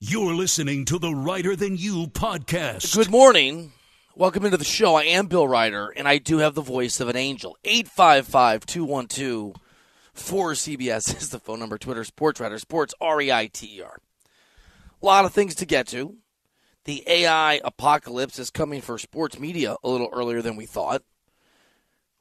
You're listening to the Reiter Than You podcast. Good morning. Welcome into the show. I am Bill Reiter, and I do have the voice of an angel. 855 212 4CBS is the phone number. Twitter, Sports Reiter, Sports, R E I T E R. A lot of things to get to. The AI apocalypse is coming for sports media a little earlier than we thought.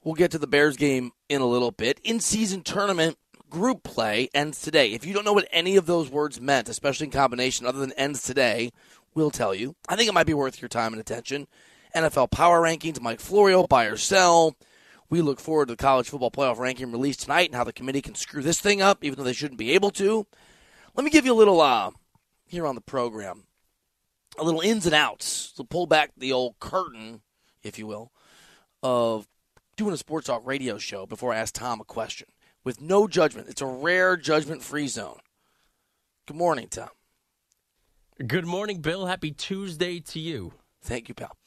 We'll get to the Bears game in a little bit. In season tournament group play ends today. If you don't know what any of those words meant, especially in combination other than ends today, we'll tell you. I think it might be worth your time and attention. NFL power rankings, Mike Florio, buy or sell. We look forward to the college football playoff ranking release tonight and how the committee can screw this thing up, even though they shouldn't be able to. Let me give you a little uh, here on the program, a little ins and outs. to pull back the old curtain, if you will, of doing a sports talk radio show before I ask Tom a question with no judgment. It's a rare judgment free zone. Good morning, Tom. Good morning, Bill. Happy Tuesday to you. Thank you, pal.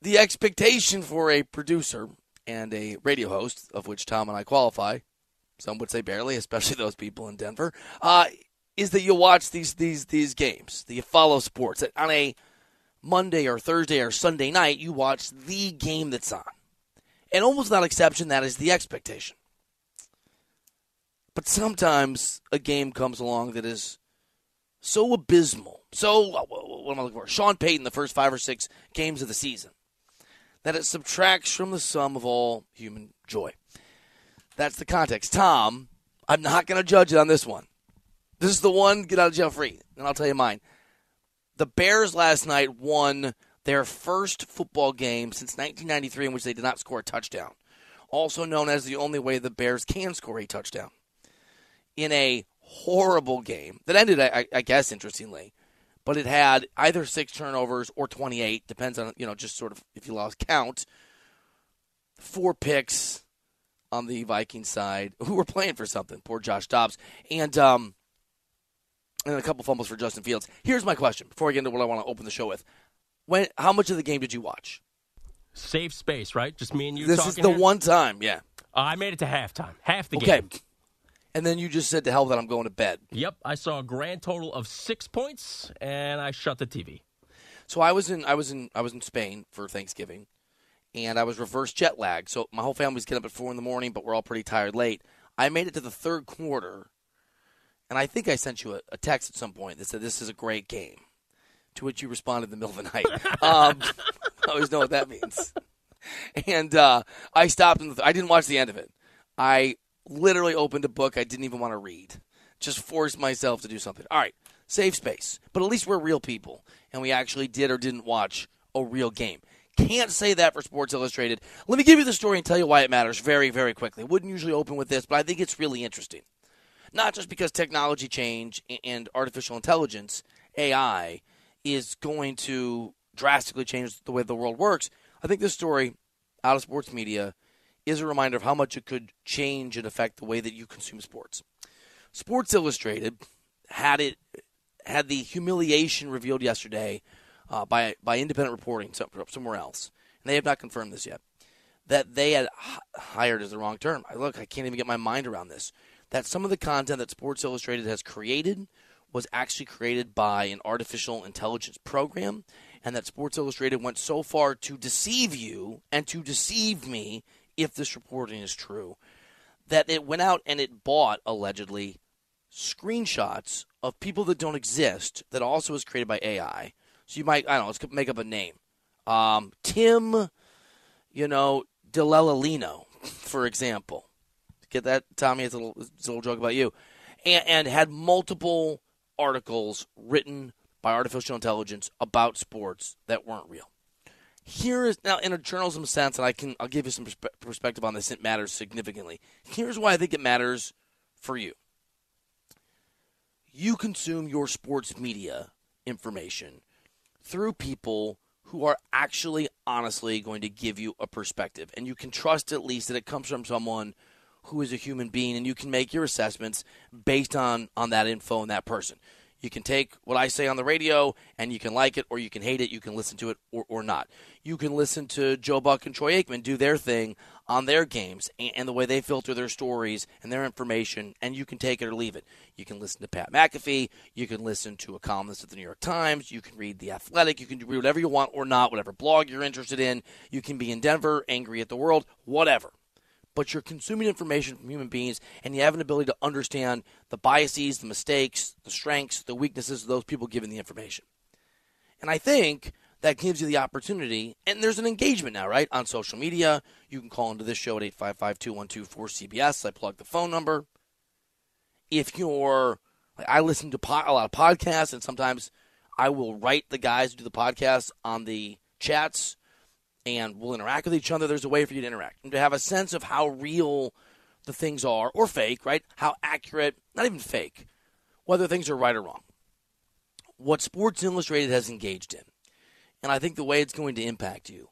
The expectation for a producer and a radio host, of which Tom and I qualify, some would say barely, especially those people in Denver, uh, is that you watch these these these games, that you follow sports. That on a Monday or Thursday or Sunday night, you watch the game that's on. And almost without exception, that is the expectation. But sometimes a game comes along that is so abysmal. So, what am I looking for? Sean Payton, the first five or six games of the season, that it subtracts from the sum of all human joy. That's the context. Tom, I'm not going to judge it on this one. This is the one get out of jail free, and I'll tell you mine. The Bears last night won their first football game since 1993 in which they did not score a touchdown, also known as the only way the Bears can score a touchdown. In a horrible game that ended, I, I guess, interestingly, but it had either six turnovers or 28, depends on, you know, just sort of if you lost count. Four picks on the Viking side who were playing for something. Poor Josh Dobbs. And, um, and a couple fumbles for Justin Fields. Here's my question before I get into what I want to open the show with. When how much of the game did you watch? Safe space, right? Just me and you. This is the here? one time, yeah. Uh, I made it to halftime, half the okay. game. And then you just said to hell that I'm going to bed. Yep, I saw a grand total of six points, and I shut the TV. So I was in I was in I was in Spain for Thanksgiving, and I was reverse jet lag. So my whole family's getting up at four in the morning, but we're all pretty tired late. I made it to the third quarter, and I think I sent you a, a text at some point that said this is a great game. To which you responded in the middle of the night. Um, I always know what that means. And uh, I stopped. In the, I didn't watch the end of it. I literally opened a book I didn't even want to read. Just forced myself to do something. All right, safe space. But at least we're real people, and we actually did or didn't watch a real game. Can't say that for Sports Illustrated. Let me give you the story and tell you why it matters very, very quickly. Wouldn't usually open with this, but I think it's really interesting. Not just because technology change and artificial intelligence, AI, is going to drastically change the way the world works. I think this story out of sports media is a reminder of how much it could change and affect the way that you consume sports. Sports Illustrated had it had the humiliation revealed yesterday uh, by by independent reporting somewhere else, and they have not confirmed this yet. That they had hired is the wrong term. I look, I can't even get my mind around this. That some of the content that Sports Illustrated has created was actually created by an artificial intelligence program, and that Sports Illustrated went so far to deceive you and to deceive me, if this reporting is true, that it went out and it bought, allegedly, screenshots of people that don't exist that also is created by AI. So you might, I don't know, let's make up a name. Um, Tim, you know, DeLellalino, for example. Get that, Tommy? It's a little, it's a little joke about you. And, and had multiple articles written by artificial intelligence about sports that weren't real. Here is now in a journalism sense, and I can I'll give you some perspe- perspective on this. It matters significantly. Here's why I think it matters for you. You consume your sports media information through people who are actually honestly going to give you a perspective, and you can trust at least that it comes from someone who is a human being, and you can make your assessments based on on that info and that person. You can take what I say on the radio and you can like it or you can hate it. You can listen to it or, or not. You can listen to Joe Buck and Troy Aikman do their thing on their games and, and the way they filter their stories and their information, and you can take it or leave it. You can listen to Pat McAfee. You can listen to a columnist at the New York Times. You can read The Athletic. You can read whatever you want or not, whatever blog you're interested in. You can be in Denver, angry at the world, whatever but you're consuming information from human beings and you have an ability to understand the biases, the mistakes, the strengths, the weaknesses of those people giving the information. And I think that gives you the opportunity, and there's an engagement now, right, on social media. You can call into this show at 855 212 4CBS. I plug the phone number. If you're, I listen to a lot of podcasts, and sometimes I will write the guys who do the podcast on the chats and we'll interact with each other. There's a way for you to interact and to have a sense of how real the things are or fake, right? How accurate, not even fake, whether things are right or wrong. What Sports Illustrated has engaged in, and I think the way it's going to impact you,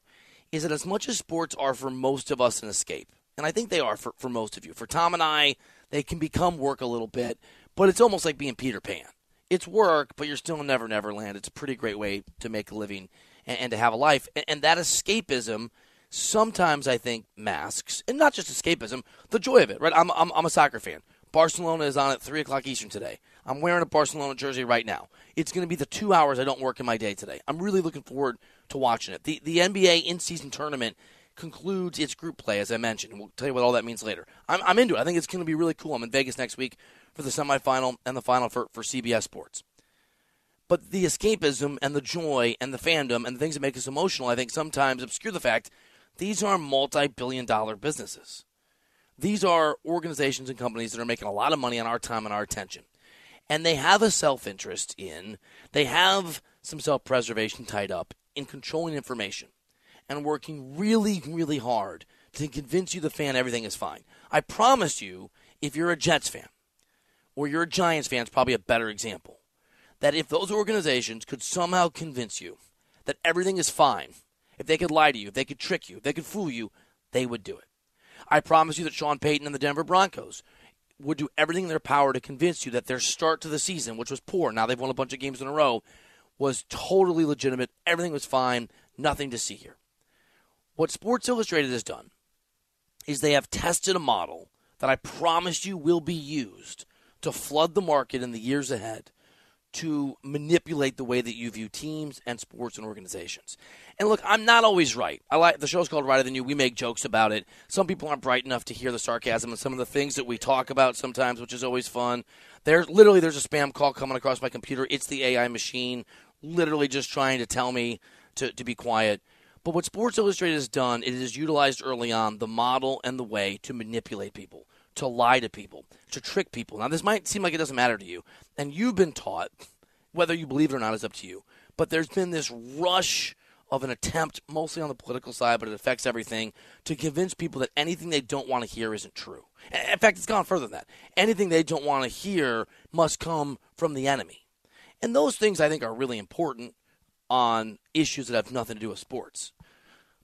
is that as much as sports are for most of us an escape, and I think they are for, for most of you, for Tom and I, they can become work a little bit, but it's almost like being Peter Pan. It's work, but you're still in Never Never Land. It's a pretty great way to make a living and, and to have a life. And, and that escapism sometimes I think masks, and not just escapism, the joy of it, right? I'm, I'm, I'm a soccer fan. Barcelona is on at 3 o'clock Eastern today. I'm wearing a Barcelona jersey right now. It's going to be the two hours I don't work in my day today. I'm really looking forward to watching it. The, the NBA in season tournament concludes its group play, as I mentioned. We'll tell you what all that means later. I'm, I'm into it. I think it's going to be really cool. I'm in Vegas next week for the semifinal and the final for, for CBS Sports. But the escapism and the joy and the fandom and the things that make us emotional, I think, sometimes obscure the fact these are multi billion dollar businesses. These are organizations and companies that are making a lot of money on our time and our attention. And they have a self interest in, they have some self preservation tied up in controlling information and working really, really hard to convince you, the fan, everything is fine. I promise you, if you're a Jets fan or you're a Giants fan, it's probably a better example that if those organizations could somehow convince you that everything is fine, if they could lie to you, if they could trick you, if they could fool you, they would do it. I promise you that Sean Payton and the Denver Broncos would do everything in their power to convince you that their start to the season, which was poor, now they've won a bunch of games in a row, was totally legitimate. Everything was fine. Nothing to see here. What Sports Illustrated has done is they have tested a model that I promise you will be used to flood the market in the years ahead to manipulate the way that you view teams and sports and organizations. And look, I'm not always right. I like the show's called Reiter Than You. We make jokes about it. Some people aren't bright enough to hear the sarcasm and some of the things that we talk about sometimes, which is always fun. There's literally there's a spam call coming across my computer. It's the AI machine, literally just trying to tell me to, to be quiet. But what Sports Illustrated has done, it has utilized early on the model and the way to manipulate people to lie to people, to trick people. Now, this might seem like it doesn't matter to you, and you've been taught, whether you believe it or not is up to you, but there's been this rush of an attempt, mostly on the political side, but it affects everything, to convince people that anything they don't want to hear isn't true. In fact, it's gone further than that. Anything they don't want to hear must come from the enemy. And those things I think are really important on issues that have nothing to do with sports.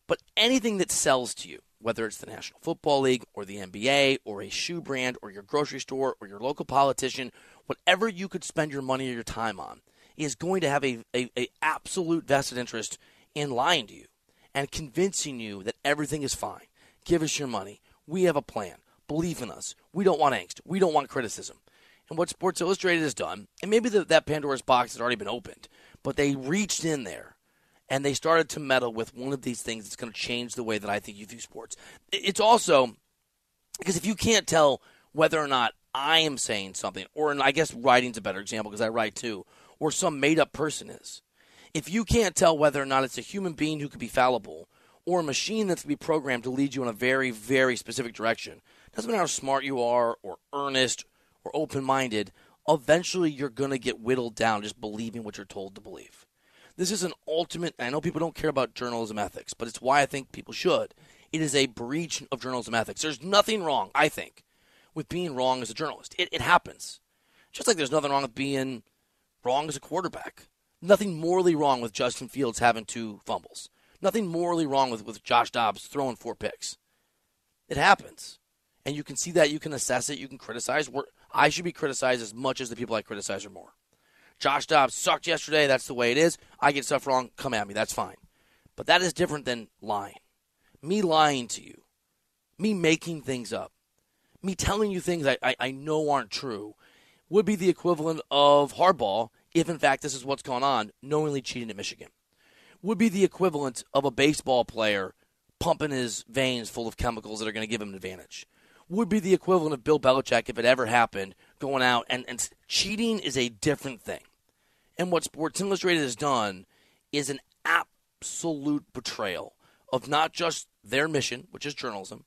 But anything that sells to you, whether it's the National Football League or the NBA or a shoe brand or your grocery store or your local politician, whatever you could spend your money or your time on, is going to have a, a, a absolute vested interest in lying to you and convincing you that everything is fine. Give us your money. We have a plan. Believe in us. We don't want angst. We don't want criticism. And what Sports Illustrated has done, and maybe the, that Pandora's box has already been opened, but they reached in there and they started to meddle with one of these things that's going to change the way that I think you view sports. It's also because if you can't tell whether or not I am saying something, or I guess writing's a better example because I write too, or some made up person is. If you can't tell whether or not it's a human being who could be fallible or a machine that's to be programmed to lead you in a very, very specific direction, doesn't matter how smart you are, or earnest, or open minded, eventually you're going to get whittled down just believing what you're told to believe. This is an ultimate, I know people don't care about journalism ethics, but it's why I think people should. It is a breach of journalism ethics. There's nothing wrong, I think, with being wrong as a journalist. It, it happens. Just like there's nothing wrong with being wrong as a quarterback. Nothing morally wrong with Justin Fields having two fumbles. Nothing morally wrong with, with Josh Dobbs throwing four picks. It happens. And you can see that, you can assess it, you can criticize. We're, I should be criticized as much as the people I criticize or more. Josh Dobbs sucked yesterday. That's the way it is. I get stuff wrong. Come at me. That's fine. But that is different than lying. Me lying to you, me making things up, me telling you things I, I, I know aren't true would be the equivalent of Harbaugh if, in fact, this is what's going on, knowingly cheating at Michigan. Would be the equivalent of a baseball player pumping his veins full of chemicals that are going to give him an advantage would be the equivalent of Bill Belichick if it ever happened, going out and, and cheating is a different thing. And what Sports Illustrated has done is an absolute betrayal of not just their mission, which is journalism,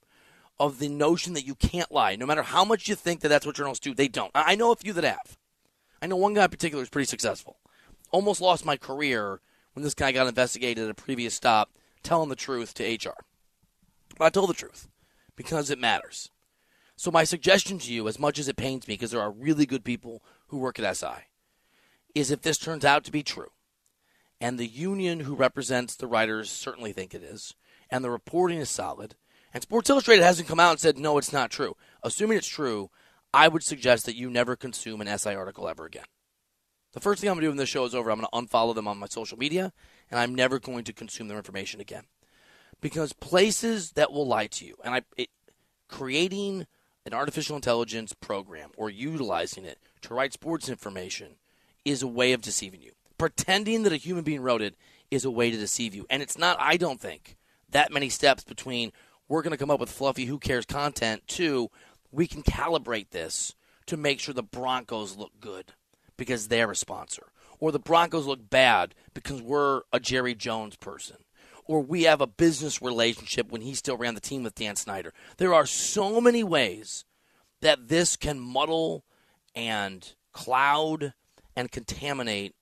of the notion that you can't lie. No matter how much you think that that's what journalists do, they don't. I know a few that have. I know one guy in particular is pretty successful. Almost lost my career when this guy got investigated at a previous stop telling the truth to HR. But I told the truth because it matters. So, my suggestion to you, as much as it pains me, because there are really good people who work at SI, is if this turns out to be true, and the union who represents the writers certainly think it is, and the reporting is solid, and Sports Illustrated hasn't come out and said, no, it's not true. Assuming it's true, I would suggest that you never consume an SI article ever again. The first thing I'm going to do when this show is over, I'm going to unfollow them on my social media, and I'm never going to consume their information again. Because places that will lie to you, and I, it, creating an artificial intelligence program or utilizing it to write sports information is a way of deceiving you. Pretending that a human being wrote it is a way to deceive you. And it's not, I don't think, that many steps between we're going to come up with fluffy, who cares content to we can calibrate this to make sure the Broncos look good because they're a sponsor, or the Broncos look bad because we're a Jerry Jones person or we have a business relationship when he still ran the team with Dan Snyder. There are so many ways that this can muddle and cloud and contaminate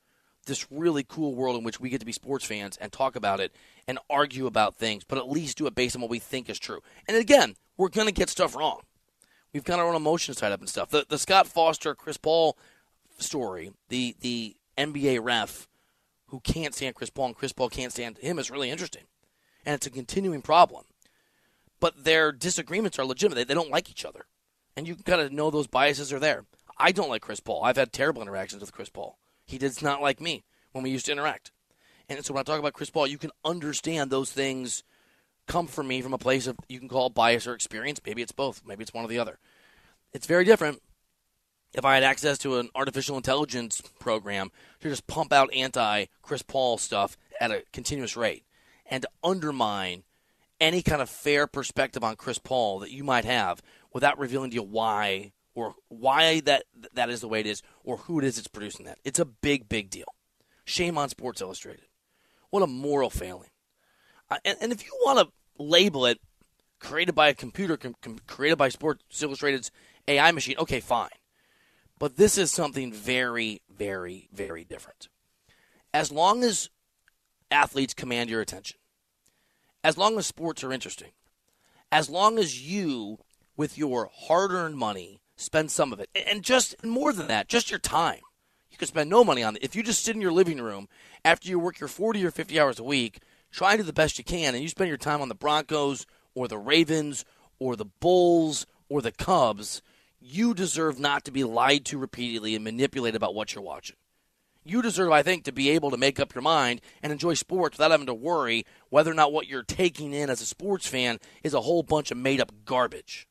this really cool world in which we get to be sports fans and talk about it and argue about things, but at least do it based on what we think is true. And again, we're going to get stuff wrong. We've got our own emotions tied up and stuff. The, the Scott Foster, Chris Paul story, the the NBA ref who can't stand Chris Paul and Chris Paul can't stand him is really interesting. And it's a continuing problem. But their disagreements are legitimate. They, they don't like each other. And you kind of know those biases are there. I don't like Chris Paul. I've had terrible interactions with Chris Paul. He does not like me when we used to interact. And so when I talk about Chris Paul, you can understand those things come from me from a place of you can call bias or experience. Maybe it's both. Maybe it's one or the other. It's very different if I had access to an artificial intelligence program to just pump out anti Chris Paul stuff at a continuous rate and to undermine any kind of fair perspective on Chris Paul that you might have without revealing to you why or why that that is the way it is or who it is that's producing that. It's a big, big deal. Shame on Sports Illustrated. What a moral failing. Uh, and, and, if you want to label it created by a computer, com- com- created by Sports Illustrated's AI machine, okay, fine. But this is something very, very, very different. As long as athletes command your attention, as long as sports are interesting, as long as you, with your hard earned money, spend some of it, and just more than that, just your time. You could spend no money on it. If you just sit in your living room after you work your 40 or 50 hours a week, try to do the best you can, and you spend your time on the Broncos or the Ravens or the Bulls or the Cubs, you deserve not to be lied to repeatedly and manipulated about what you're watching. You deserve, I think, to be able to make up your mind and enjoy sports without having to worry whether or not what you're taking in as a sports fan is a whole bunch of made up garbage.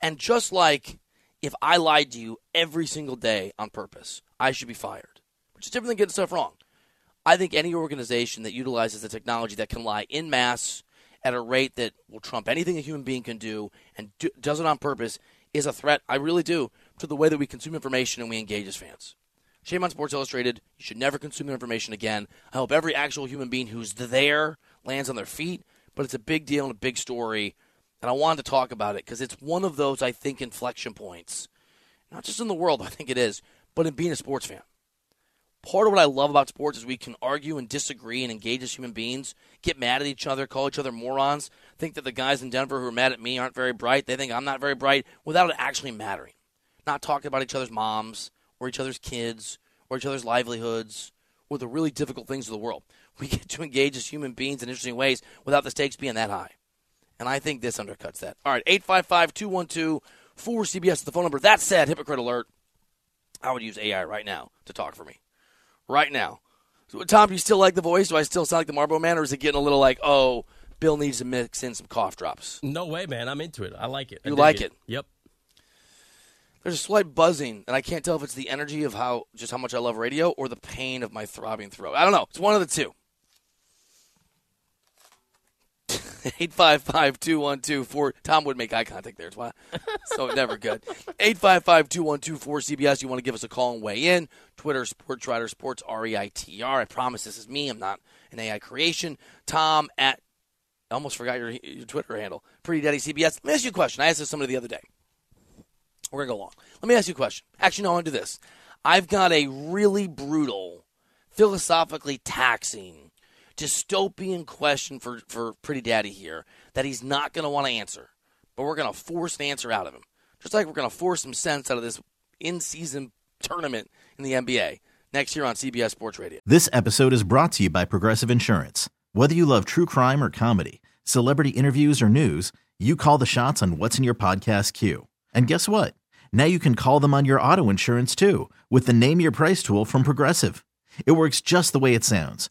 And just like if I lied to you every single day on purpose, I should be fired, which is different than getting stuff wrong. I think any organization that utilizes the technology that can lie in mass at a rate that will trump anything a human being can do and do, does it on purpose is a threat. I really do to the way that we consume information and we engage as fans. Shame on Sports Illustrated. You should never consume their information again. I hope every actual human being who's there lands on their feet, but it's a big deal and a big story. And I wanted to talk about it because it's one of those, I think, inflection points. Not just in the world, I think it is, but in being a sports fan. Part of what I love about sports is we can argue and disagree and engage as human beings, get mad at each other, call each other morons, think that the guys in Denver who are mad at me aren't very bright. They think I'm not very bright without it actually mattering. Not talking about each other's moms or each other's kids or each other's livelihoods or the really difficult things of the world. We get to engage as human beings in interesting ways without the stakes being that high. And I think this undercuts that. All right, 855 212 4CBS is the phone number. That said, hypocrite alert. I would use AI right now to talk for me. Right now. So, Tom, do you still like the voice? Do I still sound like the Marlboro Man, or is it getting a little like, oh, Bill needs to mix in some cough drops? No way, man. I'm into it. I like it. You like it? Yep. There's a slight buzzing, and I can't tell if it's the energy of how just how much I love radio or the pain of my throbbing throat. I don't know. It's one of the two. 855-212-4 Tom would make eye contact there. Why so never good. 855-212-4CBS. You want to give us a call and weigh in. Twitter, Sports Reiter, Sports R-E-I-T-R. I promise this is me. I'm not an AI creation. Tom at I almost forgot your, your Twitter handle. Pretty Daddy CBS. Let me ask you a question. I asked this somebody the other day. We're going to go long. Let me ask you a question. Actually, no, I want to do this. I've got a really brutal, philosophically taxing, dystopian question for, for Pretty Daddy here that he's not going to want to answer. But we're going to force an answer out of him. Just like we're going to force some sense out of this in season tournament in the NBA next year on CBS Sports Radio. This episode is brought to you by Progressive Insurance. Whether you love true crime or comedy, celebrity interviews or news, you call the shots on what's in your podcast queue. And guess what? Now you can call them on your auto insurance too with the Name Your Price tool from Progressive. It works just the way it sounds.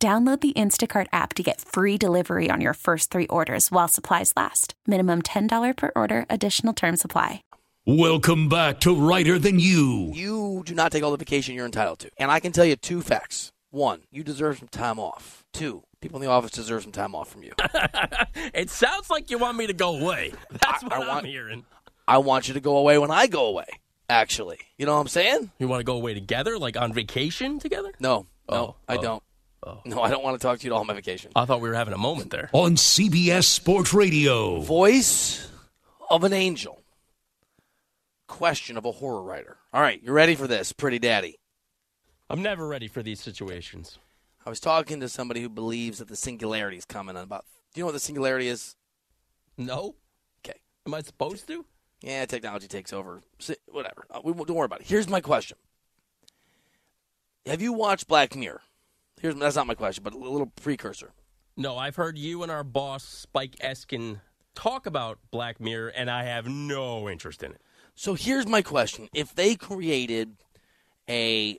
Download the Instacart app to get free delivery on your first three orders while supplies last. Minimum $10 per order, additional term supply. Welcome back to Reiter Than You. You do not take all the vacation you're entitled to. And I can tell you two facts. One, you deserve some time off. Two, people in the office deserve some time off from you. It sounds like you want me to go away. That's I- what I I, want- am hearing. I want you to go away when I go away, actually. You know what I'm saying? You want to go away together, like on vacation together? No, no, Oh, I oh, don't. No, I don't want to talk to you at all on my vacation. I thought we were having a moment there. On CBS Sports Radio. Voice of an angel. Question of a horror writer. All right, you ready for this, pretty daddy? I'm never ready for these situations. I was talking to somebody who believes that the singularity is coming on about. Do you know what the singularity is? No? Okay. Am I supposed to? Yeah, technology takes over. Whatever. Uh, we, won't- don't worry about it. Here's my question. Have you watched Black Mirror? Here's that's not my question, but a little precursor. No, I've heard you and our boss, Spike Eskin, talk about Black Mirror, and I have no interest in it. So here's my question: If they created a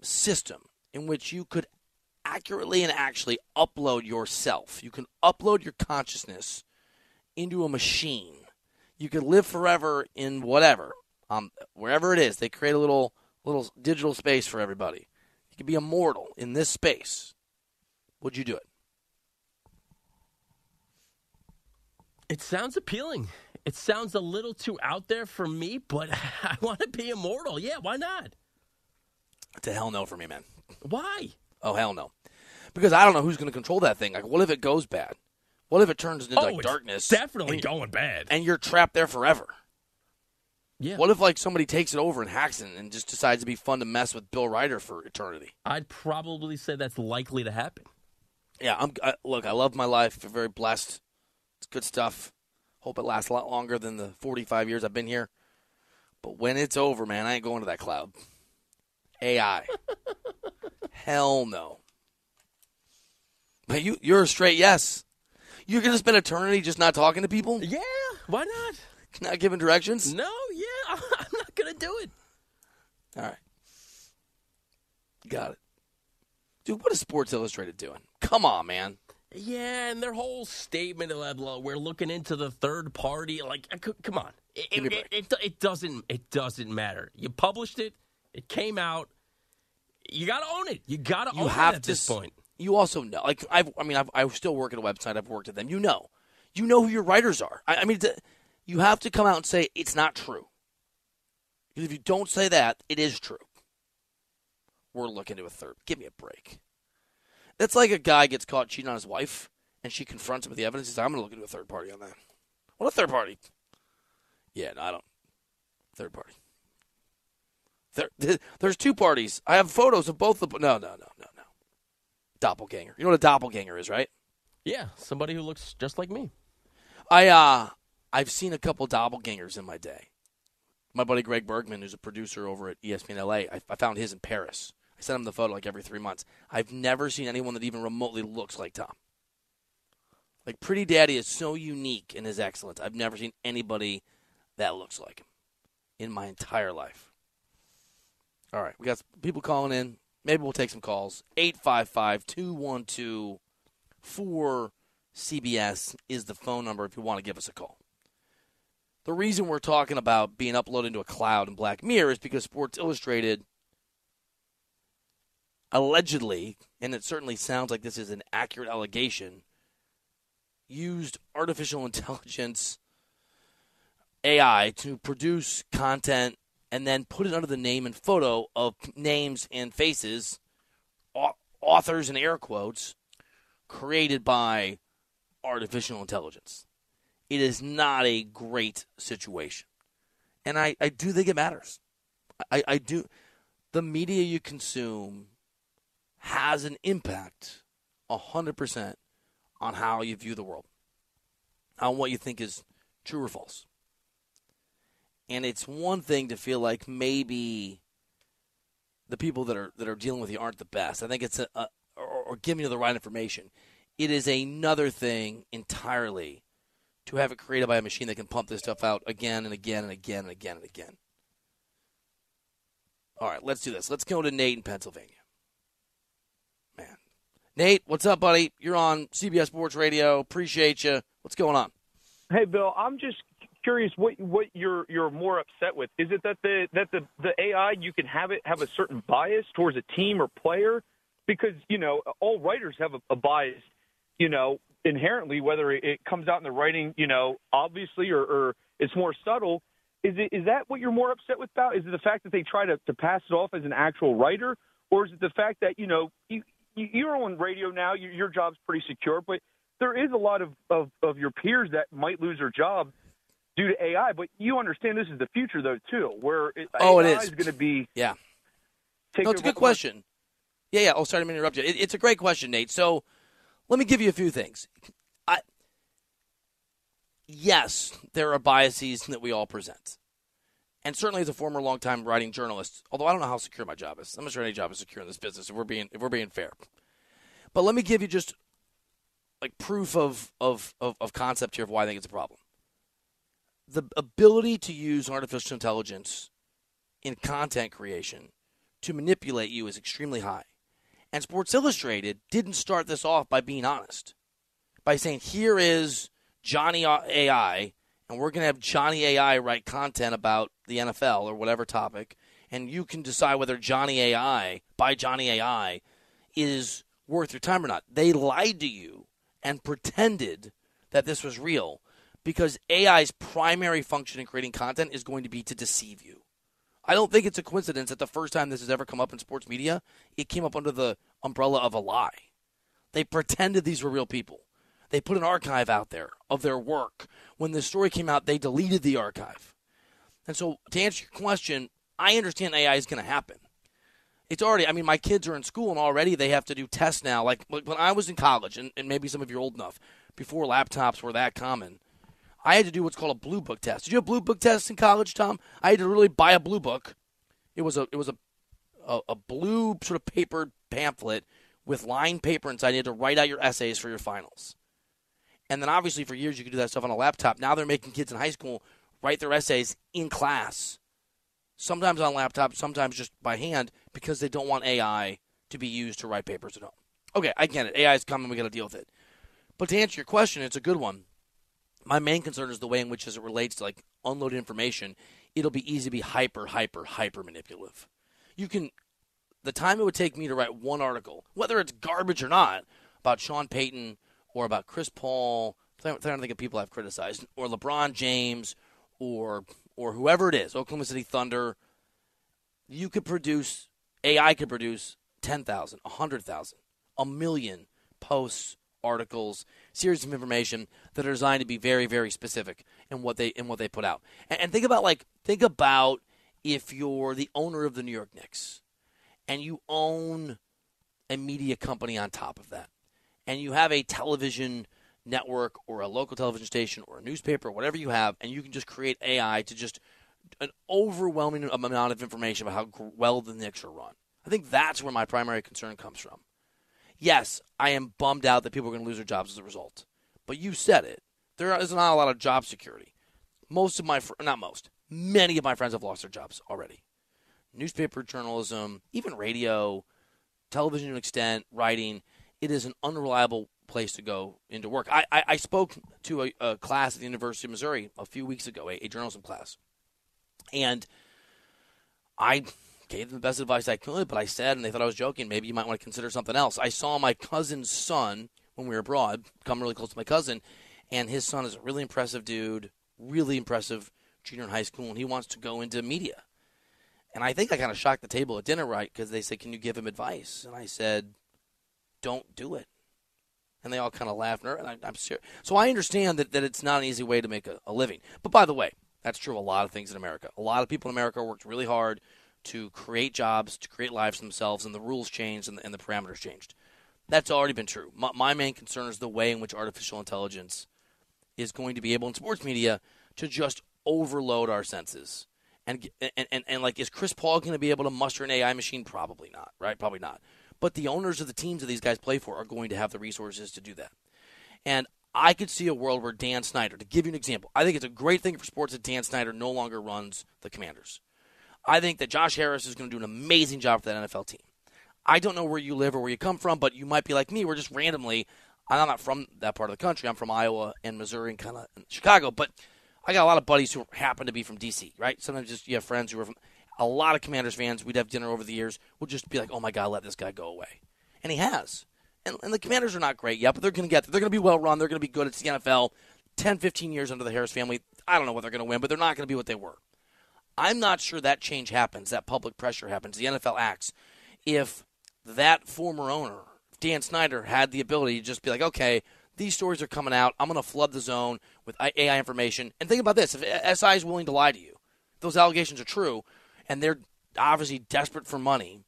system in which you could accurately and actually upload yourself, you can upload your consciousness into a machine. You could live forever in whatever, um, wherever it is. They create a little little digital space for everybody. You could be immortal in this space. Would you do it? It sounds appealing. It sounds a little too out there for me, but I want to be immortal. Yeah, why not? It's a hell no for me, man. Why? Oh hell no, because I don't know who's going to control that thing. Like, what if it goes bad? What if it turns into oh, like it's darkness? Definitely going bad. and you're trapped there forever. Yeah. What if like somebody takes it over and hacks it and just decides to be fun to mess with Bill Reiter for eternity? I'd probably say that's likely to happen. Yeah, I'm. I, look, I love my life. I'm very blessed. It's good stuff. Hope it lasts a lot longer than the 45 years I've been here. But when it's over, man, I ain't going to that cloud. AI. Hell no. But you, you're a straight yes. You're gonna spend eternity just not talking to people, Yeah, why not? Not giving directions. No, yeah, I'm not going to do it. All right, got it, dude. What is Sports Illustrated doing? Come on, man. Yeah, and their whole statement of uh, we're looking into the third party, like, come on, it, Give me a it, it, it, it doesn't it doesn't matter. You published it, it came out. You got to own it. You got to You own have it at to. this point. You also know, like I've, I mean, I've, I still work at a website. I've worked at them. You know, you know who your writers are. I, I mean, you have to come out and say it's not true. Because if you don't say that, it is true. We're looking to a third. Give me a break. That's like a guy gets caught cheating on his wife, and she confronts him with the evidence. He's like, "I'm going to look into a third party on that." What a third party? Yeah, no, I don't. Third party. There, there's two parties. I have photos of both the. No, no, no, no, no. Doppelganger. You know what a doppelganger is, right? Yeah, somebody who looks just like me. I uh I've seen a couple doppelgangers in my day. My buddy Greg Bergman, who's a producer over at ESPN LA, I, I found his in Paris. I sent him the photo like every three months. I've never seen anyone that even remotely looks like Tom. Like Pretty Daddy is so unique in his excellence. I've never seen anybody that looks like him in my entire life. All right, we got people calling in. Maybe we'll take some calls. 855 212 4CBS is the phone number if you want to give us a call. The reason we're talking about being uploaded into a cloud in Black Mirror is because Sports Illustrated allegedly, and it certainly sounds like this is an accurate allegation, used artificial intelligence AI to produce content and then put it under the name and photo of names and faces, authors and air quotes, created by artificial intelligence. It is not a great situation. And I, I do think it matters. I, I do. The media you consume has an impact 100% on how you view the world, on what you think is true or false. And it's one thing to feel like maybe the people that are that are dealing with you aren't the best. I think it's a, a or, or giving you the right information. It is another thing entirely to have it created by a machine that can pump this stuff out again and again and again and again and again. All right, let's do this. Let's go to Nate in Pennsylvania. Man, Nate, what's up, buddy? You're on CBS Sports Radio. Appreciate you. What's going on? Hey, Bill, I'm just curious what what you're you're more upset with. Is it that the that the the AI you can have it have a certain bias towards a team or player? Because you know all writers have a, a bias, you know, inherently whether it, comes out in the writing, you know, obviously or, or it's more subtle. Is it is that what you're more upset with about? Is it the fact that they try to, to pass it off as an actual writer, or is it the fact that you know you, you you're on radio now, you, your job's pretty secure, but there is a lot of, of, of your peers that might lose their job due to AI. But you understand this is the future, though, too, where it, Oh, it AI is. going to be. Yeah. No, it's a good question. Yeah, yeah. Oh, sorry to interrupt you. It, it's a great question, Nate. So, let me give you a few things. I, yes, there are biases that we all present, and certainly as a former longtime writing journalist, although I don't know how secure my job is, I'm not sure any job is secure in this business. If we're being if we're being fair, but let me give you just like proof of of of, of concept here of why I think it's a problem. The ability to use artificial intelligence in content creation to manipulate you is extremely high. And Sports Illustrated didn't start this off by being honest, by saying, here is Johnny AI, and we're going to have Johnny AI write content about the NFL or whatever topic, and you can decide whether Johnny AI, by Johnny AI, is worth your time or not. They lied to you and pretended that this was real because AI's primary function in creating content is going to be to deceive you. I don't think it's a coincidence that the first time this has ever come up in sports media, it came up under the umbrella of a lie. They pretended these were real people. They put an archive out there of their work. When the story came out, they deleted the archive. And so, to answer your question, I understand AI is going to happen. It's already, I mean, my kids are in school and already they have to do tests now. Like when I was in college, and, and maybe some of you are old enough, before laptops were that common, I had to do what's called a blue book test. Did you have blue book tests in college, Tom? I had to really buy a blue book. It was a it was a a, a blue sort of papered pamphlet with lined paper inside. You had to write out your essays for your finals. And then obviously for years you could do that stuff on a laptop. Now they're making kids in high school write their essays in class. Sometimes on laptop, sometimes just by hand because they don't want AI to be used to write papers at home. Okay, I get it. AI is coming, we got to deal with it. But to answer your question, it's a good one my main concern is the way in which, as it relates to like unloaded information, it'll be easy to be hyper, hyper, hyper manipulative. You can, the time it would take me to write one article, whether it's garbage or not, about Sean Payton or about Chris Paul, I'm trying to think of people I've criticized, or LeBron James, or or whoever it is, Oklahoma City Thunder. You could produce, AI could produce 10,000, 100,000, a million posts, articles, series of information that are designed to be very, very specific in what they in what they put out. And, and think about like think about if you're the owner of the New York Knicks and you own a media company on top of that, and you have a television network or a local television station or a newspaper or whatever you have, and you can just create AI to just an overwhelming amount of information about how well the Knicks are run. I think that's where my primary concern comes from yes, I am bummed out that people are going to lose their jobs as a result. But you said it. There is not a lot of job security. Most of my, fr- not most, many of my friends have lost their jobs already. Newspaper journalism, even radio, television to an extent, writing, it is an unreliable place to go into work. I, I, I spoke to a, a, class at the University of Missouri a few weeks ago, a, a journalism class. And I gave them the best advice I could, but I said, and they thought I was joking, maybe you might want to consider something else. I saw my cousin's son when we were abroad, come really close to my cousin, and his son is a really impressive dude, really impressive junior in high school, and he wants to go into media. And I think I kind of shocked the table at dinner, right? Because they said, Can you give him advice? And I said, Don't do it. And they all kind of laughed. And I, am serious. So I understand that, that it's not an easy way to make a, a living. But by the way, that's true of a lot of things in America. A lot of people in America worked really hard to create jobs, to create lives themselves, and the rules changed and the, and the parameters changed. That's already been true. My, my, main concern is the way in which artificial intelligence is going to be able in sports media to just overload our senses. And, and, and, and like, is Chris Paul going to be able to muster an AI machine? Probably not, right? Probably not. But the owners of the teams that these guys play for are going to have the resources to do that. And I could see a world where Dan Snyder, to give you an example, I think it's a great thing for sports that Dan Snyder no longer runs the Commanders. I think that Josh Harris is going to do an amazing job for that NFL team. I don't know where you live or where you come from, but you might be like me. We're just randomly. I'm not from that part of the country. I'm from Iowa and Missouri and kind of Chicago, but I got a lot of buddies who happen to be from D.C. Right? Sometimes just you have friends who are from. A lot of Commanders fans. We'd have dinner over the years. We'd just be like, "Oh my God, let this guy go away," and he has. And, and the Commanders are not great yet, but they're going to get there. They're going to be well run. They're going to be good. It's the NFL. 10, 15 years under the Harris family. I don't know what they're going to win, but they're not going to be what they were. I'm not sure that change happens, that public pressure happens, the NFL acts, if that former owner, Dan Snyder, had the ability to just be like, okay, these stories are coming out. I'm going to flood the zone with AI information. And think about this if SI is willing to lie to you, those allegations are true, and they're obviously desperate for money,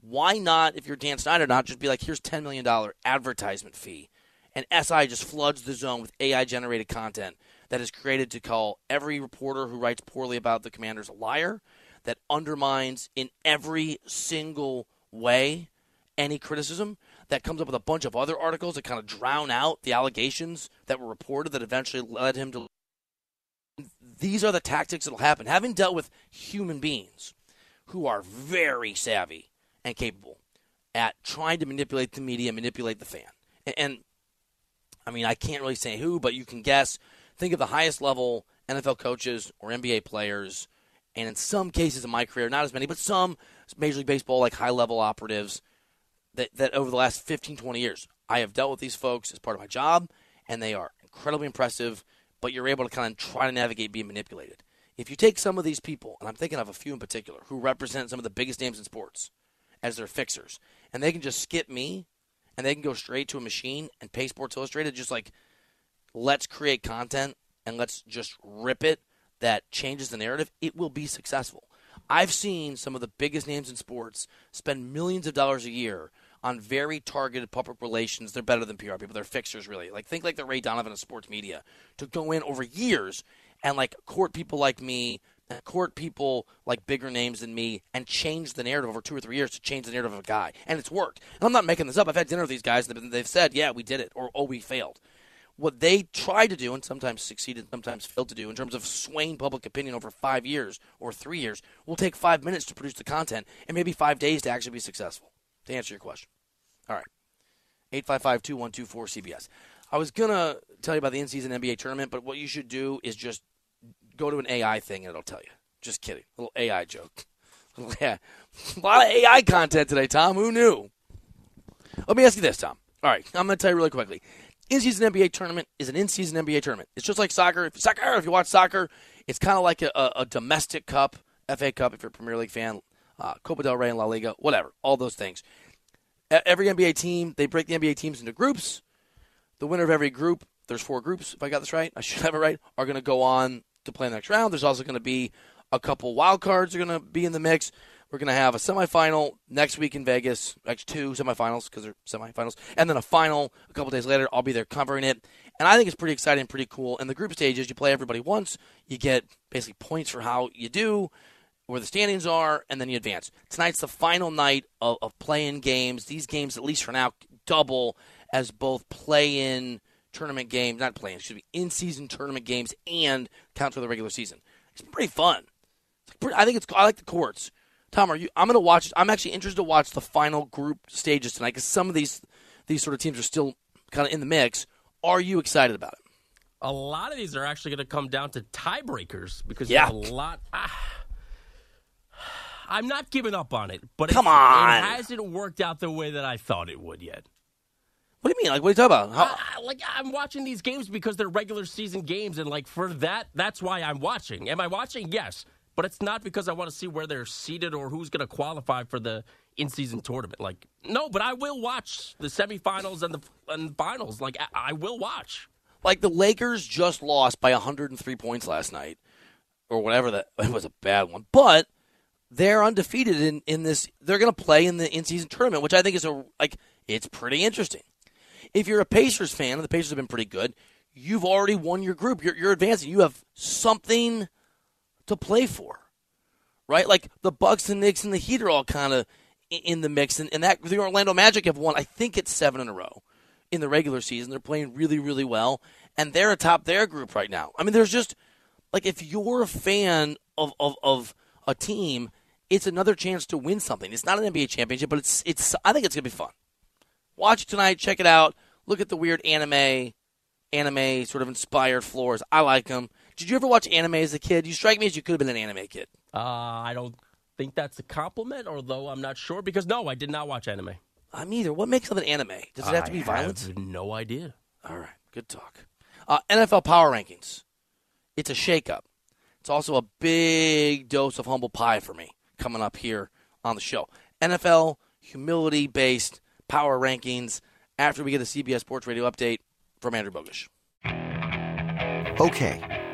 why not, if you're Dan Snyder, not just be like, here's $10 million advertisement fee? And SI just floods the zone with AI generated content that is created to call every reporter who writes poorly about the commanders a liar, that undermines in every single way any criticism, that comes up with a bunch of other articles that kind of drown out the allegations that were reported that eventually led him to. These are the tactics that will happen. Having dealt with human beings who are very savvy and capable at trying to manipulate the media, manipulate the fan. And, I mean, I can't really say who, but you can guess think of the highest level NFL coaches or NBA players, and in some cases in my career, not as many, but some Major League Baseball, like high level operatives, that, that over the last 15, 20 years, I have dealt with these folks as part of my job, and they are incredibly impressive, but you're able to kind of try to navigate being manipulated. If you take some of these people, and I'm thinking of a few in particular, who represent some of the biggest names in sports as their fixers, and they can just skip me and they can go straight to a machine and pay Sports Illustrated, just like let's create content and let's just rip it that changes the narrative, it will be successful. I've seen some of the biggest names in sports spend millions of dollars a year on very targeted public relations. They're better than PR people. They're fixers, really. Like think like the Ray Donovan of sports media to go in over years and like court people like me, court people like bigger names than me, and change the narrative over two or three years to change the narrative of a guy. And it's worked. And I'm not making this up. I've had dinner with these guys, and they've said, "Yeah, we did it," or "Oh, we failed." What they tried to do, and sometimes succeeded, sometimes failed to do, in terms of swaying public opinion over five years or three years, will take five minutes to produce the content, and maybe five days to actually be successful. To answer your question. All right. 855 2124 CBS. I was to tell you about the in season NBA tournament, but what you should do is just go to an AI thing and it'll tell you. Just kidding. A little AI joke. yeah. A lot of AI content today, Tom. Who knew? Let me ask you this, Tom. All right. I'm going to tell you really quickly. In season NBA tournament is an in season NBA tournament. It's just like soccer. If, soccer, if you watch soccer, it's kind of like a, a, a, domestic cup, FA Cup if you're a Premier League fan, uh, Copa del Rey and La Liga, whatever. All those things every NBA team, they break the NBA teams into groups. The winner of every group, there's four groups, if I got this right, I should have it right, are going to go on to play the next round. There's also going to be a couple wild cards are going to be in the mix. We're going to have a semifinal next week in Vegas, actually two semifinals because they're semifinals, and then a final a couple days later. I'll be there covering it. And I think it's pretty exciting, pretty cool. And the group stages, you play everybody once. You get basically points for how you do where the standings are, and then you advance. Tonight's the final night of, of play-in games. These games, at least for now, double as both play-in tournament games, not play-in, excuse me, in-season tournament games, and count for the regular season. It's pretty fun. It's pretty, I think it's. I like the courts. Tom, are you? I'm going to watch. I'm actually interested to watch the final group stages tonight because some of these these sort of teams are still kind of in the mix. Are you excited about it? A lot of these are actually going to come down to tiebreakers because yeah. a lot. Ah, I'm not giving up on it, but come it, on, it hasn't worked out the way that I thought it would yet. What do you mean? Like, what are you talking about? How- I, like, I'm watching these games because they're regular season games, and like for that, that's why I'm watching. Am I watching? Yes, but it's not because I want to see where they're seated or who's going to qualify for the in-season tournament. Like, no, but I will watch the semifinals and the and finals. Like, I, I will watch. Like the Lakers just lost by 103 points last night, or whatever that it was a bad one, but they're undefeated in, in this. They're going to play in the in season tournament, which I think is a like it's pretty interesting. If you're a Pacers fan, and the Pacers have been pretty good, you've already won your group. You're, you're advancing. You have something to play for, right? Like the Bucks and Knicks and the Heat are all kind of in the mix, and, and that the Orlando Magic have won. I think it's seven in a row in the regular season. They're playing really, really well, and they're atop their group right now. I mean, there's just like if you're a fan of of, of a team, it's another chance to win something. It's not an NBA championship, but it's it's. I think it's gonna be fun. Watch it tonight. Check it out. Look at the weird anime, anime sort of inspired floors. I like them. Did you ever watch anime as a kid? You strike me as you could have been an anime kid. Uh, I don't think that's a compliment, although I'm not sure because no, I did not watch anime. I'm either. What makes of an anime? Does it have to be I violence? Have no idea. All right, good talk. Uh, NFL power rankings. It's a shakeup. It's also a big dose of humble pie for me coming up here on the show. NFL humility based power rankings after we get a CBS Sports Radio update from Andrew Bogush. Okay,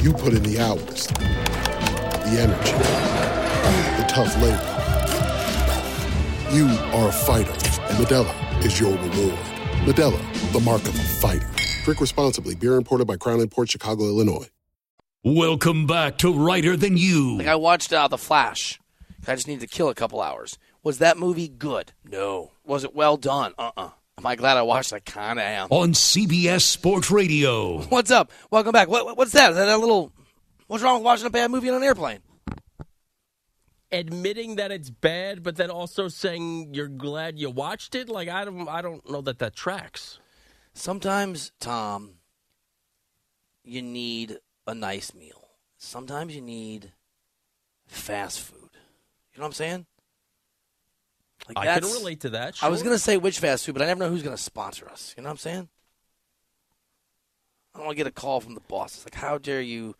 You put in the hours, the energy, the tough labor. You are a fighter, and Modelo is your reward. Modelo, the mark of a fighter. Drink responsibly. Beer imported by Crown Imports Chicago, Illinois. Welcome back to Reiter Than You. Like I watched uh, The Flash. I just needed to kill a couple hours. Was that movie good? No. Was it well done? Uh-uh. Am I glad I watched? I kind of am. On CBS Sports Radio. What's up? Welcome back. What, what's that? Is that a little? What's wrong with watching a bad movie on an airplane? Admitting that it's bad, but then also saying you're glad you watched it. Like I don't, I don't know that that tracks. Sometimes, Tom, you need a nice meal. Sometimes you need fast food. You know what I'm saying? Like I can relate to that. Sure. I was going to say which fast food, but I never know who's going to sponsor us. You know what I'm saying? I don't want to get a call from the boss. It's like, how dare you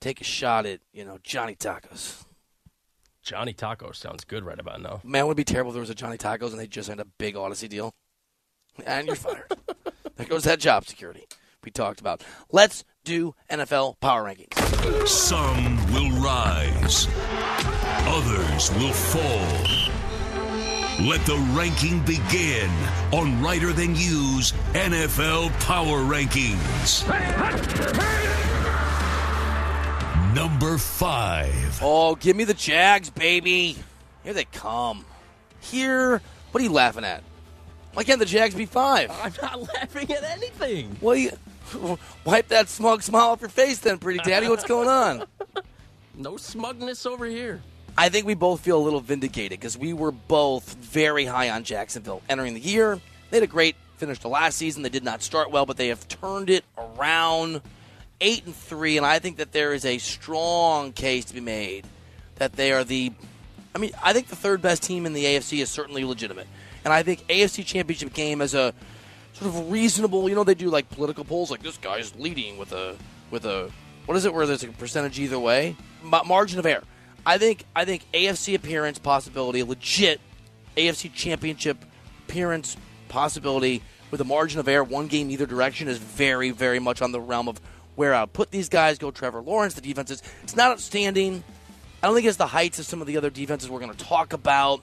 take a shot at, you know, Johnny Tacos? Johnny Tacos sounds good right about now. Man, it would be terrible if there was a Johnny Tacos and they just signed a big Odyssey deal. And you're fired. there goes that job security we talked about. Let's do NFL power rankings. Some will rise, others will fall. Let the ranking begin on Reiter Than You's NFL Power Rankings. Number five. Oh, give me the Jags, baby. Here they come. Here, what are you laughing at? Why can't the Jags be five? I'm not laughing at anything. Well, you, wipe that smug smile off your face then, pretty daddy. What's going on? No smugness over here. I think we both feel a little vindicated because we were both very high on Jacksonville entering the year. They had a great finish to last season. They did not start well, but they have turned it around eight and three, and I think that there is a strong case to be made that they are the. I mean, I think the third best team in the AFC is certainly legitimate, and I think AFC Championship game as a sort of reasonable. You know, they do like political polls, like this guy's leading with a with a what is it where there's a percentage either way, margin of error. I think I think AFC appearance possibility, legit AFC Championship appearance possibility with a margin of error, one game either direction is very very much on the realm of where I'll put these guys. Go Trevor Lawrence. The defense is it's not outstanding. I don't think it's the heights of some of the other defenses we're going to talk about.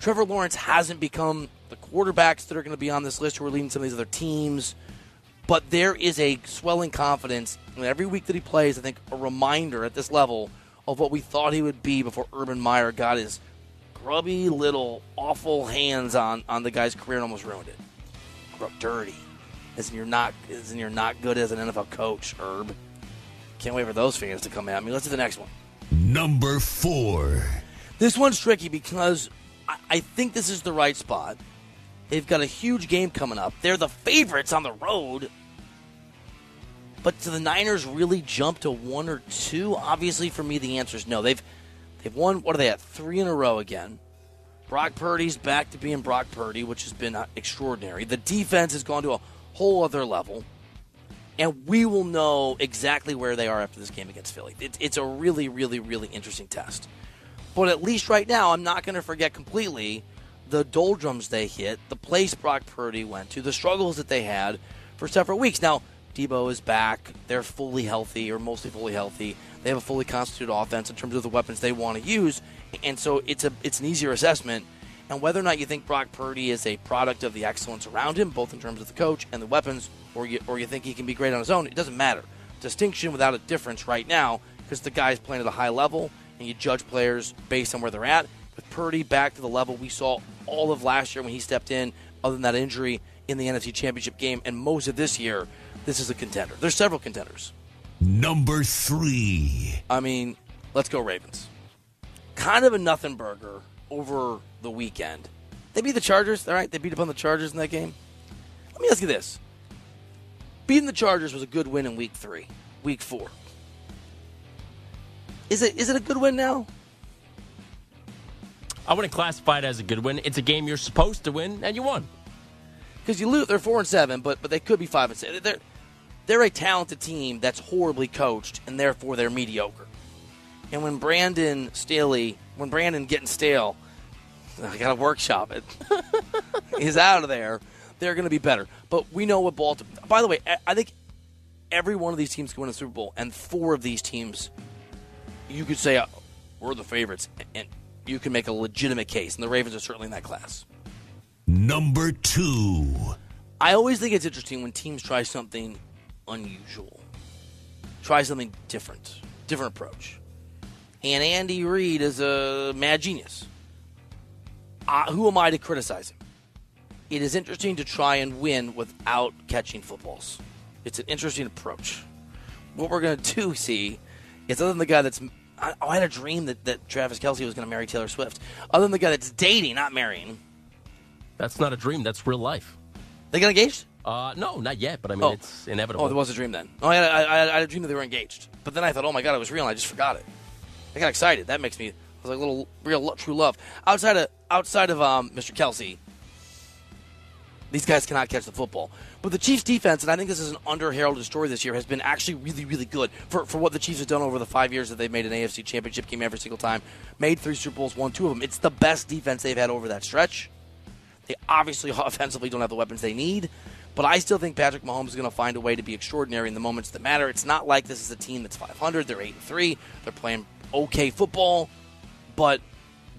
Trevor Lawrence hasn't become the quarterbacks that are going to be on this list who are leading some of these other teams. But there is a swelling confidence. And every week that he plays, I think a reminder at this level of what we thought he would be before Urban Meyer got his grubby little awful hands on, on the guy's career and almost ruined it. Grew up dirty. In you're not in you're not good as an NFL coach, Herb. Can't wait for those fans to come at me. Let's do the next one. Number four. This one's tricky because I, I think this is the right spot. They've got a huge game coming up. They're the favorites on the road. But do the Niners really jump to one or two? Obviously, for me, the answer is no. They've they've won. What are they at? Three in a row again. Brock Purdy's back to being Brock Purdy, which has been uh, extraordinary. The defense has gone to a whole other level, and we will know exactly where they are after this game against Philly. It, it's a really, really, really interesting test. But at least right now, I'm not going to forget completely the doldrums they hit, the place Brock Purdy went to, the struggles that they had for several weeks. Now, Deebo is back. They're fully healthy, or mostly fully healthy. They have a fully constituted offense in terms of the weapons they want to use, and so it's a it's an easier assessment. And whether or not you think Brock Purdy is a product of the excellence around him, both in terms of the coach and the weapons, or you or you think he can be great on his own, it doesn't matter. Distinction without a difference right now because the guy's playing at a high level, and you judge players based on where they're at. With Purdy back to the level we saw all of last year when he stepped in, other than that injury in the NFC Championship game, and most of this year, this is a contender. There's several contenders. Number three. I mean, let's go Ravens. Kind of a nothing burger over the weekend. They beat the Chargers, all right? They beat up on the Chargers in that game. Let me ask you this. Beating the Chargers was a good win in week three, week four. Is it is it a good win now? I wouldn't classify it as a good win. It's a game you're supposed to win, and you won. Because you lose, they're four and seven, but but they could be five and six. They're they're a talented team that's horribly coached, and therefore they're mediocre. And when Brandon Staley, when Brandon getting stale, I got to workshop it. He's out of there. They're going to be better. But we know what Baltimore. By the way, I think every one of these teams can win a Super Bowl, and four of these teams, you could say, uh, we're the favorites, and you can make a legitimate case. And the Ravens are certainly in that class. Number two. I always think it's interesting when teams try something unusual, try something different, different approach. And Andy Reid is a mad genius. Uh, who am I to criticize him? It is interesting to try and win without catching footballs. It's an interesting approach. What we're going to do, see, is other than the guy that's. I, I had a dream that, that Travis Kelce was going to marry Taylor Swift. Other than the guy that's dating, not marrying. That's not a dream. That's real life. They got engaged? Uh, no, not yet. But I mean, Oh. it's inevitable. Oh, there was a dream then. Oh, I had, I, I had a dream that they were engaged. But then I thought, oh my god, it was real. and I just forgot it. I got excited. That makes me. I was like, little real true love. Outside of outside of um, Mr. Kelce, these guys cannot catch the football. But the Chiefs' defense, and I think this is an under-heralded story this year, has been actually really, really good for, for what the Chiefs have done over the five years that they've made an AFC Championship game every single time. Made three Super Bowls, won two of them. It's the best defense they've had over that stretch. They obviously offensively don't have the weapons they need, but I still think Patrick Mahomes is going to find a way to be extraordinary in the moments that matter. It's not like this is a team that's 500. They're 8 and 3. They're playing okay football, but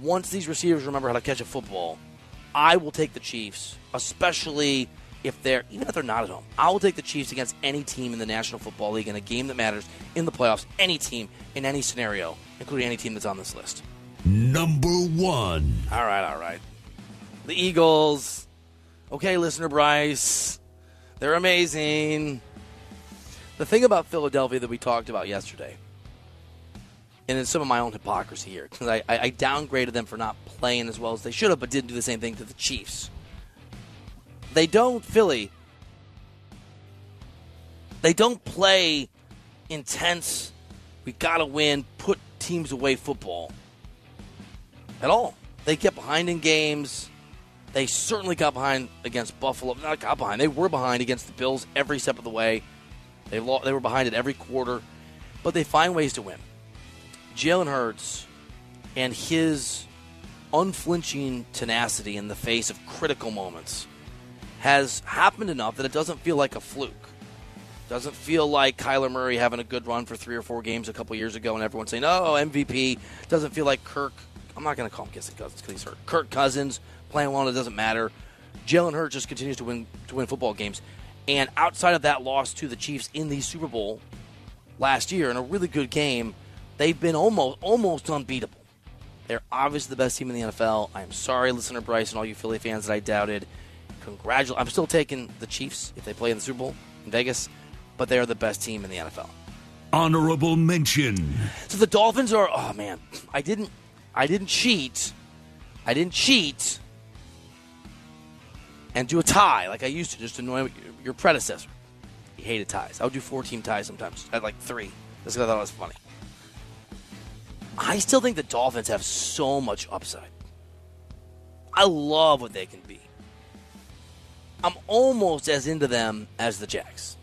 once these receivers remember how to catch a football, I will take the Chiefs, especially if they're even if they're not at home. I will take the Chiefs against any team in the National Football League in a game that matters in the playoffs. Any team in any scenario, including any team that's on this list. Number one. All right, all right. The Eagles. Okay, listener Bryce. They're amazing. The thing about Philadelphia that we talked about yesterday, and it's some of my own hypocrisy here, because I, I, downgraded them for not playing as well as they should have, but didn't do the same thing to the Chiefs. They don't, Philly, they don't play intense, we got to win, put teams away football at all. They get behind in games. They certainly got behind against Buffalo. Not got behind. They were behind against the Bills every step of the way. They lo- they were behind at every quarter, but they find ways to win. Jalen Hurts and his unflinching tenacity in the face of critical moments has happened enough that it doesn't feel like a fluke. Doesn't feel like Kyler Murray having a good run for three or four games a couple years ago and everyone saying, oh, MVP. Doesn't feel like Kirk. I'm not going to call him Kissing Cousins because he's hurt. Kirk Cousins playing well, it doesn't matter. Jalen Hurts just continues to win to win football games. And outside of that loss to the Chiefs in the Super Bowl last year in a really good game, they've been almost almost unbeatable. They're obviously the best team in the NFL. I am sorry, listener Bryce and all you Philly fans that I doubted. Congratulations. I'm still taking the Chiefs if they play in the Super Bowl in Vegas, but they are the best team in the NFL. Honorable mention. So the Dolphins are. Oh man, I didn't. I didn't cheat. I didn't cheat and do a tie like I used to, just annoy your predecessor. He hated ties. I would do four team ties sometimes. I had like three. Because I thought it was funny. I still think the Dolphins have so much upside. I love what they can be. I'm almost as into them as the Jags.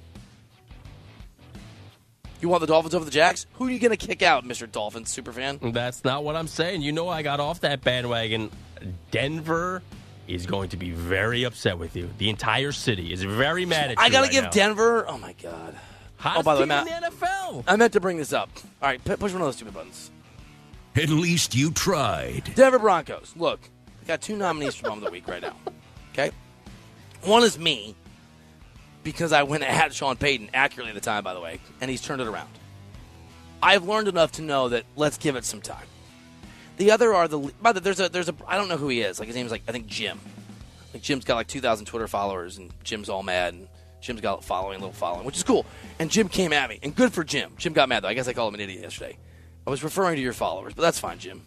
You want the Dolphins over the Jags? Who are you going to kick out, Mr. Dolphins superfan? That's not what I'm saying. You know, I got off that bandwagon. Denver is going to be very upset with you. The entire city is very mad at you. I got to right give now. Denver. Oh my god. Hottest oh, by the way, team Matt, in the NFL. I meant to bring this up. All right, p- push one of those stupid buttons. At least you tried. Denver Broncos. Look, I got two nominees for Bum of the Week right now. Okay, one is me because I went at Sean Payton accurately at the time, by the way, and he's turned it around. I've learned enough to know that let's give it some time. The other are the by the there's a there's a I don't know who he is. Like his name's like I think Jim. Like Jim's got like 2,000 Twitter followers, and Jim's all mad. And Jim's got a following, a little following, which is cool. And Jim came at me, and good for Jim. Jim got mad though. I guess I called him an idiot yesterday. I was referring to your followers, but that's fine, Jim.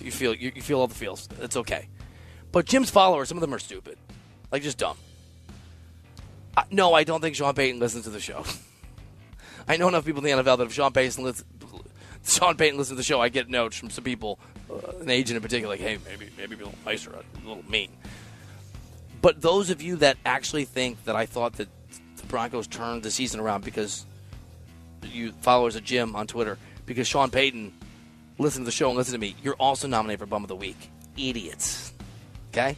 You feel you, you feel all the feels. It's okay. But Jim's followers, some of them are stupid, like just dumb. I, no, I don't think Sean Payton listens to the show. I know enough people in the NFL that if Sean Payton Sean Payton listens to the show, I get notes from some people, uh, an agent in particular, like, "Hey, maybe maybe be a little nicer, a little mean." But those of you that actually think that I thought that the Broncos turned the season around because you followers of Jim on Twitter, because Sean Payton listened to the show and listened to me, you're also nominated for Bum of the Week. Idiots. Okay?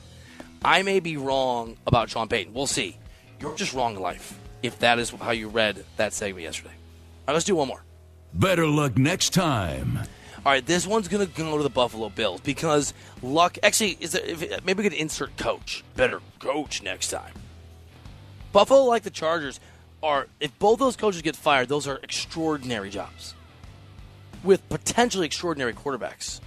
I may be wrong about Sean Payton. We'll see. You're just wrong in life if that is how you read that segment yesterday. All right, let's do one more. Better luck next time. All right, this one's going to go to the Buffalo Bills because luck. Actually, is maybe we could insert coach. Better coach next time. Buffalo, like the Chargers, are if both those coaches get fired, those are extraordinary jobs with potentially extraordinary quarterbacks.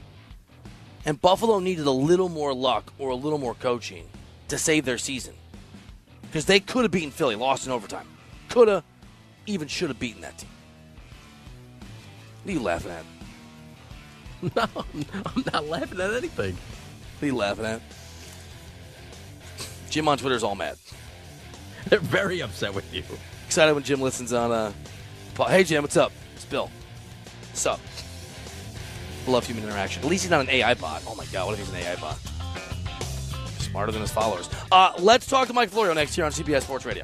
And Buffalo needed a little more luck or a little more coaching to save their season because they could have beaten Philly, lost in overtime, could have, even should have beaten that team. What are you laughing at? No, I'm not laughing at anything. What are you laughing at? Jim on Twitter's all mad. They're very upset with you. Excited when Jim listens on. Uh, hey Jim, what's up? It's Bill. What's up? Love human interaction. At least he's not an AI bot. Oh my god, what if he's an AI bot? Smarter than his followers. Uh, let's talk to Mike Florio next here on CBS Sports Radio.